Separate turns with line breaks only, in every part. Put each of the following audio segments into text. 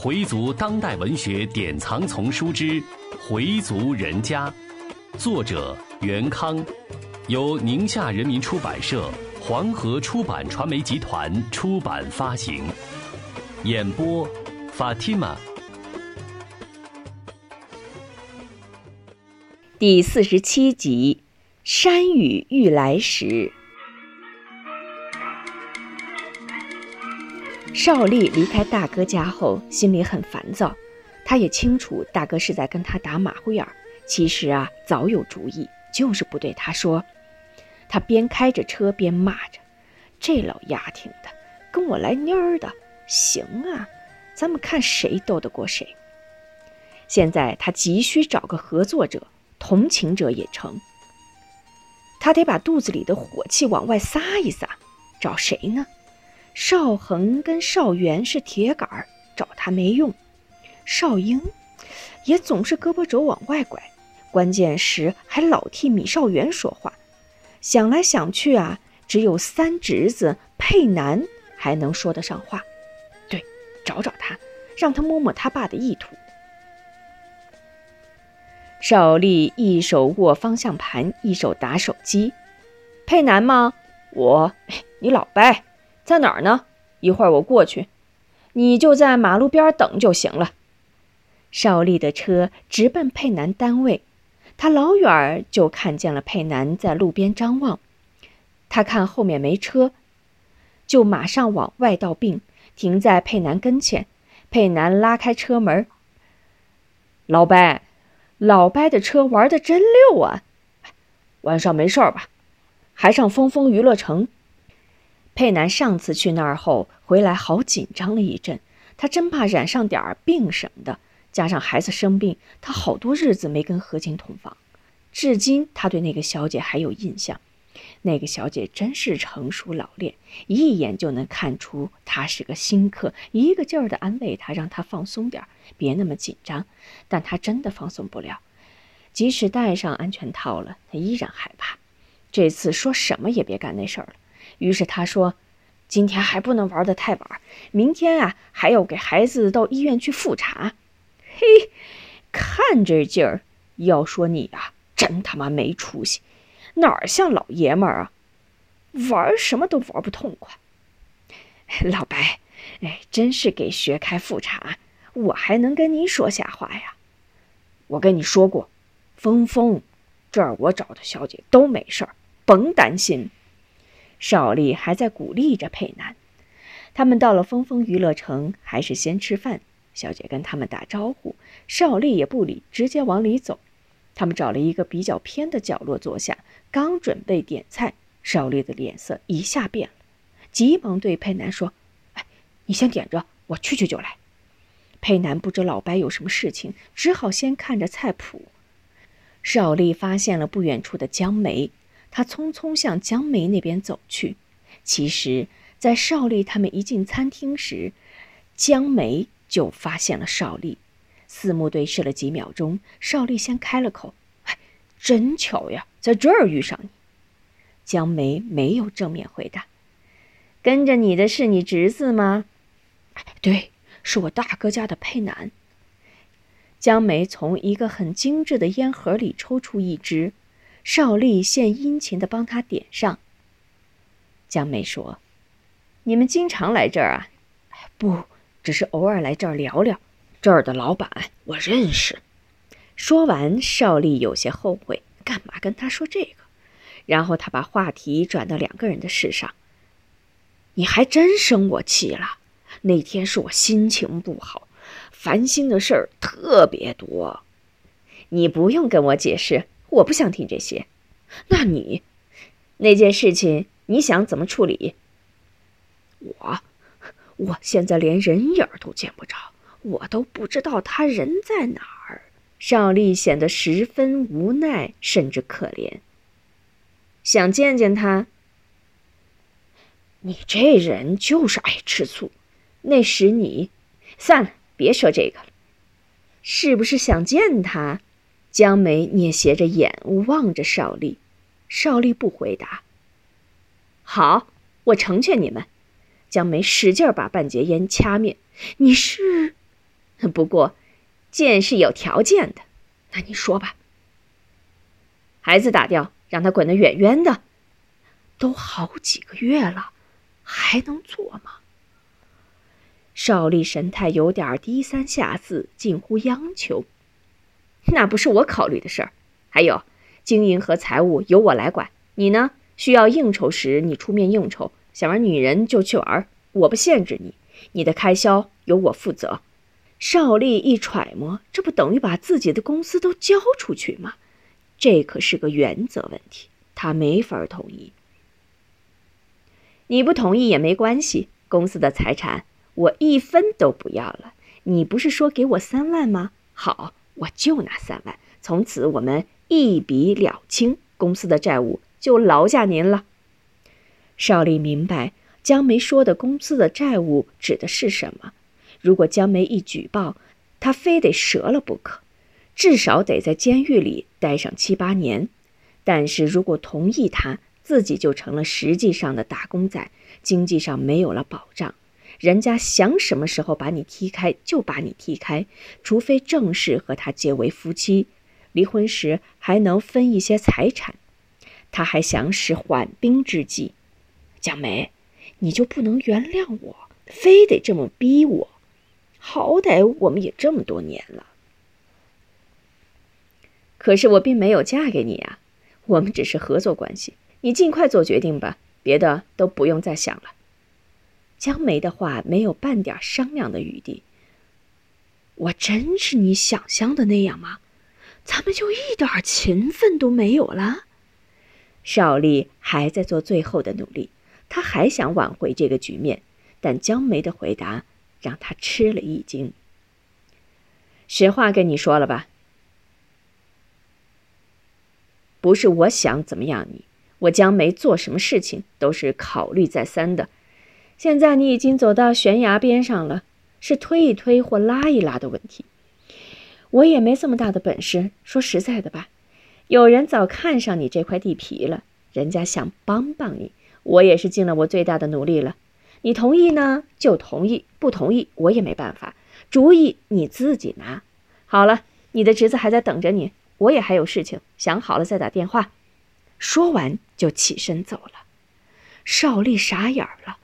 回族当代文学典藏丛书之《回族人家》，作者袁康，由宁夏人民出版社、黄河出版传媒集团出版发行。演播：Fatima。
第四十七集：山雨欲来时。邵丽离开大哥家后，心里很烦躁。他也清楚大哥是在跟他打马虎眼儿，其实啊，早有主意，就是不对他说。他边开着车边骂着：“这老丫挺的，跟我来蔫儿的，行啊，咱们看谁斗得过谁。”现在他急需找个合作者、同情者也成。他得把肚子里的火气往外撒一撒，找谁呢？邵恒跟邵元是铁杆儿，找他没用。邵英也总是胳膊肘往外拐，关键时还老替米少元说话。想来想去啊，只有三侄子佩南还能说得上话。对，找找他，让他摸摸他爸的意图。邵丽一手握方向盘，一手打手机。佩南吗？我，你老伯。在哪儿呢？一会儿我过去，你就在马路边等就行了。邵丽的车直奔佩南单位，他老远就看见了佩南在路边张望。他看后面没车，就马上往外道并，停在佩南跟前。佩南拉开车门：“老白，老白的车玩的真溜啊！晚上没事儿吧？还上峰峰娱乐城？”佩南上次去那儿后回来，好紧张了一阵。他真怕染上点儿病什么的，加上孩子生病，他好多日子没跟何琴同房。至今，他对那个小姐还有印象。那个小姐真是成熟老练，一眼就能看出他是个新客，一个劲儿的安慰他，让他放松点儿，别那么紧张。但他真的放松不了，即使戴上安全套了，他依然害怕。这次说什么也别干那事儿了。于是他说：“今天还不能玩得太晚，明天啊还要给孩子到医院去复查。”嘿，看这劲儿，要说你啊，真他妈没出息，哪儿像老爷们儿啊？玩什么都玩不痛快。老白，哎，真是给学开复查，我还能跟你说瞎话呀？我跟你说过，峰峰，这儿我找的小姐都没事儿，甭担心。邵丽还在鼓励着佩南。他们到了峰峰娱乐城，还是先吃饭。小姐跟他们打招呼，邵丽也不理，直接往里走。他们找了一个比较偏的角落坐下，刚准备点菜，邵丽的脸色一下变了，急忙对佩南说：“哎，你先点着，我去去就来。”佩南不知老白有什么事情，只好先看着菜谱。邵丽发现了不远处的江梅。他匆匆向江梅那边走去。其实，在邵丽他们一进餐厅时，江梅就发现了邵丽。四目对视了几秒钟，邵丽先开了口：“哎，真巧呀，在这儿遇上你。”江梅没有正面回答。“跟着你的是你侄子吗？”“对，是我大哥家的佩南。”江梅从一个很精致的烟盒里抽出一支。邵丽献殷勤的帮他点上。江梅说：“你们经常来这儿啊？”“不，只是偶尔来这儿聊聊。这儿的老板我认识。”说完，邵丽有些后悔，干嘛跟他说这个？然后他把话题转到两个人的事上。“你还真生我气了。那天是我心情不好，烦心的事儿特别多。你不用跟我解释。”我不想听这些，那你那件事情你想怎么处理？我我现在连人影都见不着，我都不知道他人在哪儿。邵丽显得十分无奈，甚至可怜。想见见他？你这人就是爱吃醋。那时你算了，别说这个了。是不是想见他？江梅捏斜着眼望着邵丽，邵丽不回答。好，我成全你们。江梅使劲把半截烟掐灭。你是？不过，见是有条件的。那你说吧。孩子打掉，让他滚得远远的。都好几个月了，还能做吗？邵丽神态有点低三下四，近乎央求。那不是我考虑的事儿。还有，经营和财务由我来管。你呢？需要应酬时你出面应酬，想玩女人就去玩，我不限制你。你的开销由我负责。邵丽一揣摩，这不等于把自己的公司都交出去吗？这可是个原则问题，他没法同意。你不同意也没关系，公司的财产我一分都不要了。你不是说给我三万吗？好，我就拿三万，从此我们一笔了清，公司的债务就劳驾您了。邵丽明白江梅说的公司的债务指的是什么。如果江梅一举报，他非得折了不可，至少得在监狱里待上七八年。但是如果同意他，自己就成了实际上的打工仔，经济上没有了保障，人家想什么时候把你踢开就把你踢开，除非正式和他结为夫妻，离婚时还能分一些财产。他还想使缓兵之计。江梅，你就不能原谅我，非得这么逼我？好歹我们也这么多年了。可是我并没有嫁给你啊，我们只是合作关系。你尽快做决定吧，别的都不用再想了。江梅的话没有半点商量的余地。我真是你想象的那样吗？咱们就一点情分都没有了？邵丽还在做最后的努力，她还想挽回这个局面，但江梅的回答让她吃了一惊。实话跟你说了吧，不是我想怎么样你。我江梅做什么事情都是考虑再三的。现在你已经走到悬崖边上了，是推一推或拉一拉的问题。我也没这么大的本事。说实在的吧，有人早看上你这块地皮了，人家想帮帮你，我也是尽了我最大的努力了。你同意呢，就同意；不同意，我也没办法。主意你自己拿。好了，你的侄子还在等着你，我也还有事情，想好了再打电话。说完就起身走了，邵丽傻眼了，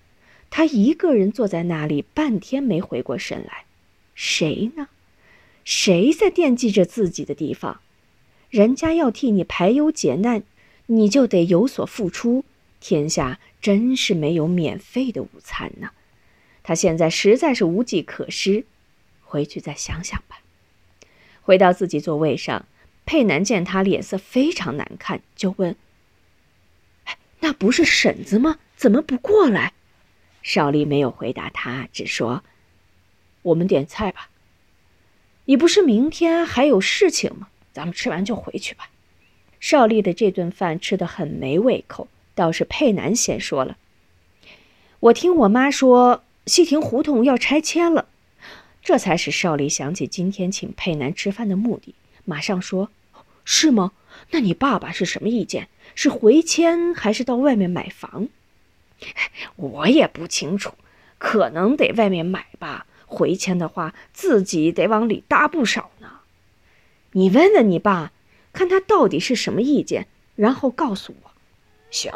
他一个人坐在那里半天没回过神来。谁呢？谁在惦记着自己的地方？人家要替你排忧解难，你就得有所付出。天下真是没有免费的午餐呢。他现在实在是无计可施，回去再想想吧。回到自己座位上，佩南见他脸色非常难看，就问。那不是婶子吗？怎么不过来？邵丽没有回答他，只说：“我们点菜吧。你不是明天还有事情吗？咱们吃完就回去吧。”邵丽的这顿饭吃得很没胃口，倒是佩南先说了：“我听我妈说西亭胡同要拆迁了。”这才使邵丽想起今天请佩南吃饭的目的，马上说：“是吗？那你爸爸是什么意见？”是回迁还是到外面买房？我也不清楚，可能得外面买吧。回迁的话，自己得往里搭不少呢。你问问你爸，看他到底是什么意见，然后告诉我。行。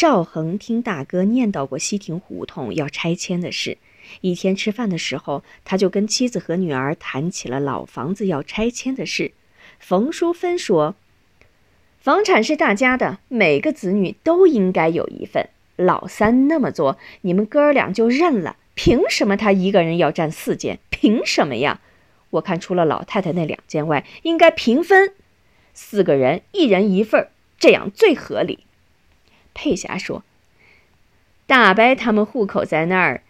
邵恒听大哥念叨过西亭胡同要拆迁的事，一天吃饭的时候，他就跟妻子和女儿谈起了老房子要拆迁的事。冯淑芬说：“房产是大家的，每个子女都应该有一份。老三那么做，你们哥俩就认了。凭什么他一个人要占四间？凭什么呀？我看除了老太太那两间外，应该平分，四个人一人一份，这样最合理。”佩霞说：“大伯他们户口在那儿，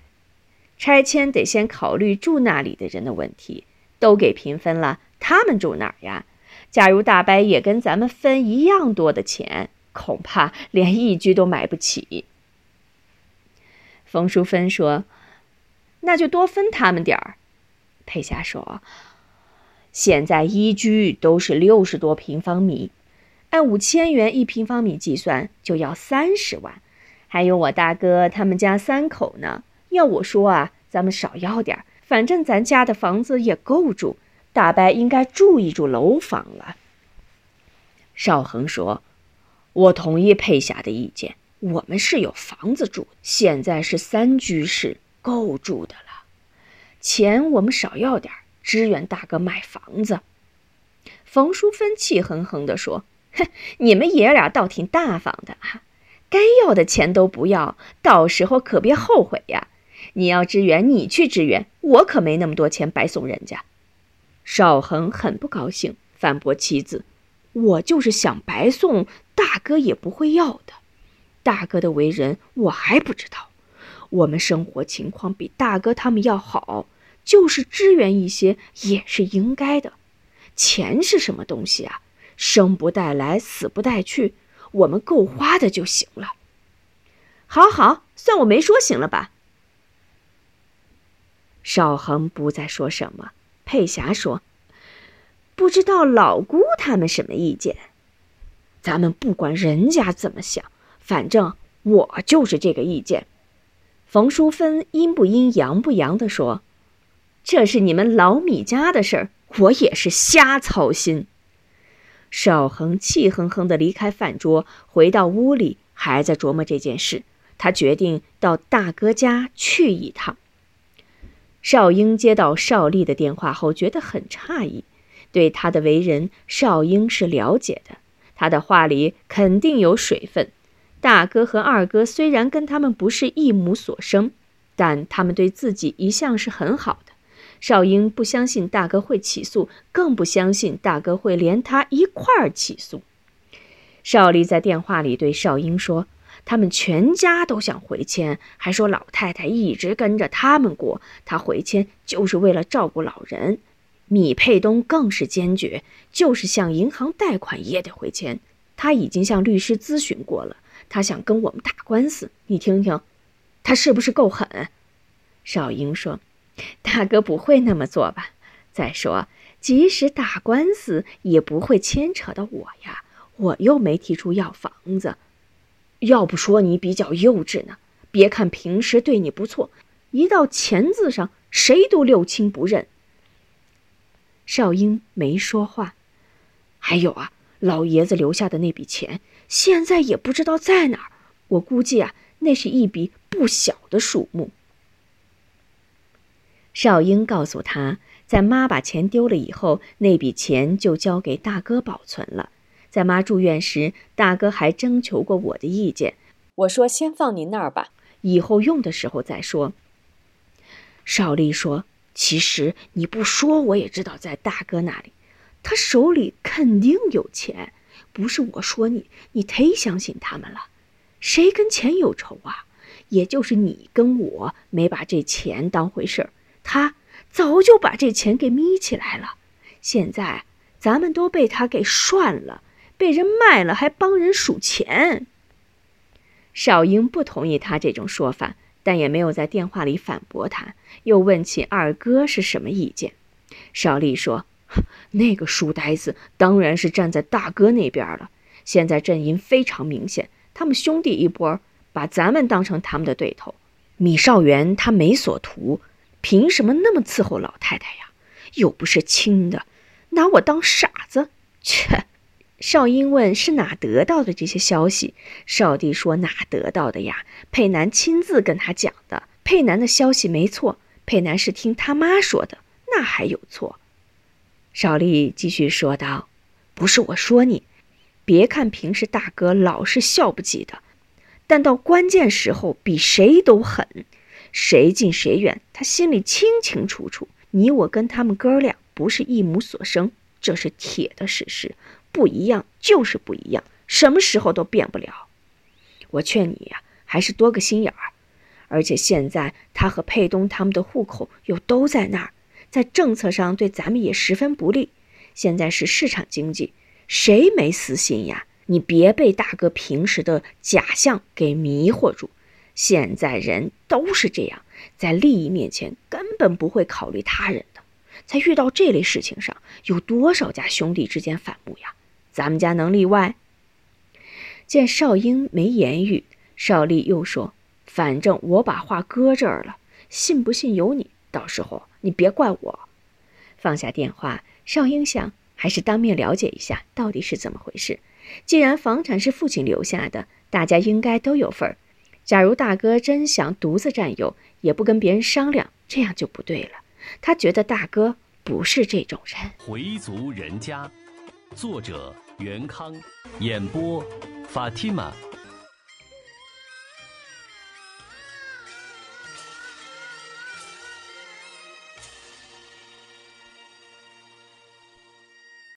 拆迁得先考虑住那里的人的问题。都给平分了，他们住哪儿呀？假如大伯也跟咱们分一样多的钱，恐怕连一居都买不起。”冯淑芬说：“那就多分他们点儿。佩霞说：“现在一居都是六十多平方米，按五千元一平方米计算，就要三十万。还有我大哥他们家三口呢。要我说啊，咱们少要点，反正咱家的房子也够住。大伯应该住一住楼房了。”邵恒说：“我同意佩霞的意见，我们是有房子住，现在是三居室，够住的了。”钱我们少要点支援大哥买房子。冯淑芬气哼哼地说：“哼，你们爷俩倒挺大方的啊，该要的钱都不要，到时候可别后悔呀！你要支援，你去支援，我可没那么多钱白送人家。”邵恒很不高兴，反驳妻子：“我就是想白送，大哥也不会要的。大哥的为人我还不知道。”我们生活情况比大哥他们要好，就是支援一些也是应该的。钱是什么东西啊？生不带来，死不带去，我们够花的就行了。好好，算我没说，行了吧？邵恒不再说什么。佩霞说：“不知道老姑他们什么意见？咱们不管人家怎么想，反正我就是这个意见。”冯淑芬阴不阴阳不阳地说：“这是你们老米家的事儿，我也是瞎操心。”邵恒气哼哼地离开饭桌，回到屋里，还在琢磨这件事。他决定到大哥家去一趟。邵英接到邵丽的电话后，觉得很诧异。对他的为人，邵英是了解的，他的话里肯定有水分。大哥和二哥虽然跟他们不是一母所生，但他们对自己一向是很好的。少英不相信大哥会起诉，更不相信大哥会连他一块儿起诉。邵丽在电话里对少英说：“他们全家都想回迁，还说老太太一直跟着他们过，他回迁就是为了照顾老人。”米佩东更是坚决，就是向银行贷款也得回迁。他已经向律师咨询过了。他想跟我们打官司，你听听，他是不是够狠？少英说：“大哥不会那么做吧？再说，即使打官司，也不会牵扯到我呀。我又没提出要房子。要不说你比较幼稚呢？别看平时对你不错，一到钱字上，谁都六亲不认。”少英没说话。还有啊，老爷子留下的那笔钱。现在也不知道在哪儿，我估计啊，那是一笔不小的数目。少英告诉他，在妈把钱丢了以后，那笔钱就交给大哥保存了。在妈住院时，大哥还征求过我的意见，我说先放您那儿吧，以后用的时候再说。少丽说：“其实你不说，我也知道在大哥那里，他手里肯定有钱。”不是我说你，你忒相信他们了。谁跟钱有仇啊？也就是你跟我没把这钱当回事儿，他早就把这钱给眯起来了。现在咱们都被他给涮了，被人卖了，还帮人数钱。少英不同意他这种说法，但也没有在电话里反驳他，又问起二哥是什么意见。少丽说。那个书呆子当然是站在大哥那边了。现在阵营非常明显，他们兄弟一波把咱们当成他们的对头。米少元他没所图，凭什么那么伺候老太太呀？又不是亲的，拿我当傻子？切！少英问是哪得到的这些消息？少帝说哪得到的呀？佩南亲自跟他讲的。佩南的消息没错，佩南是听他妈说的，那还有错？少丽继续说道：“不是我说你，别看平时大哥老是笑不起的，但到关键时候比谁都狠，谁近谁远，他心里清清楚楚。你我跟他们哥俩不是一母所生，这是铁的事实。不一样就是不一样，什么时候都变不了。我劝你呀，还是多个心眼儿。而且现在他和佩东他们的户口又都在那儿。”在政策上对咱们也十分不利。现在是市场经济，谁没私心呀？你别被大哥平时的假象给迷惑住。现在人都是这样，在利益面前根本不会考虑他人的。在遇到这类事情上，有多少家兄弟之间反目呀？咱们家能例外？见少英没言语，少丽又说：“反正我把话搁这儿了，信不信由你。到时候你别怪我。”放下电话，少英想，还是当面了解一下到底是怎么回事。既然房产是父亲留下的，大家应该都有份儿。假如大哥真想独自占有，也不跟别人商量，这样就不对了。他觉得大哥不是这种人。
回族人家，作者袁康，演播法蒂玛。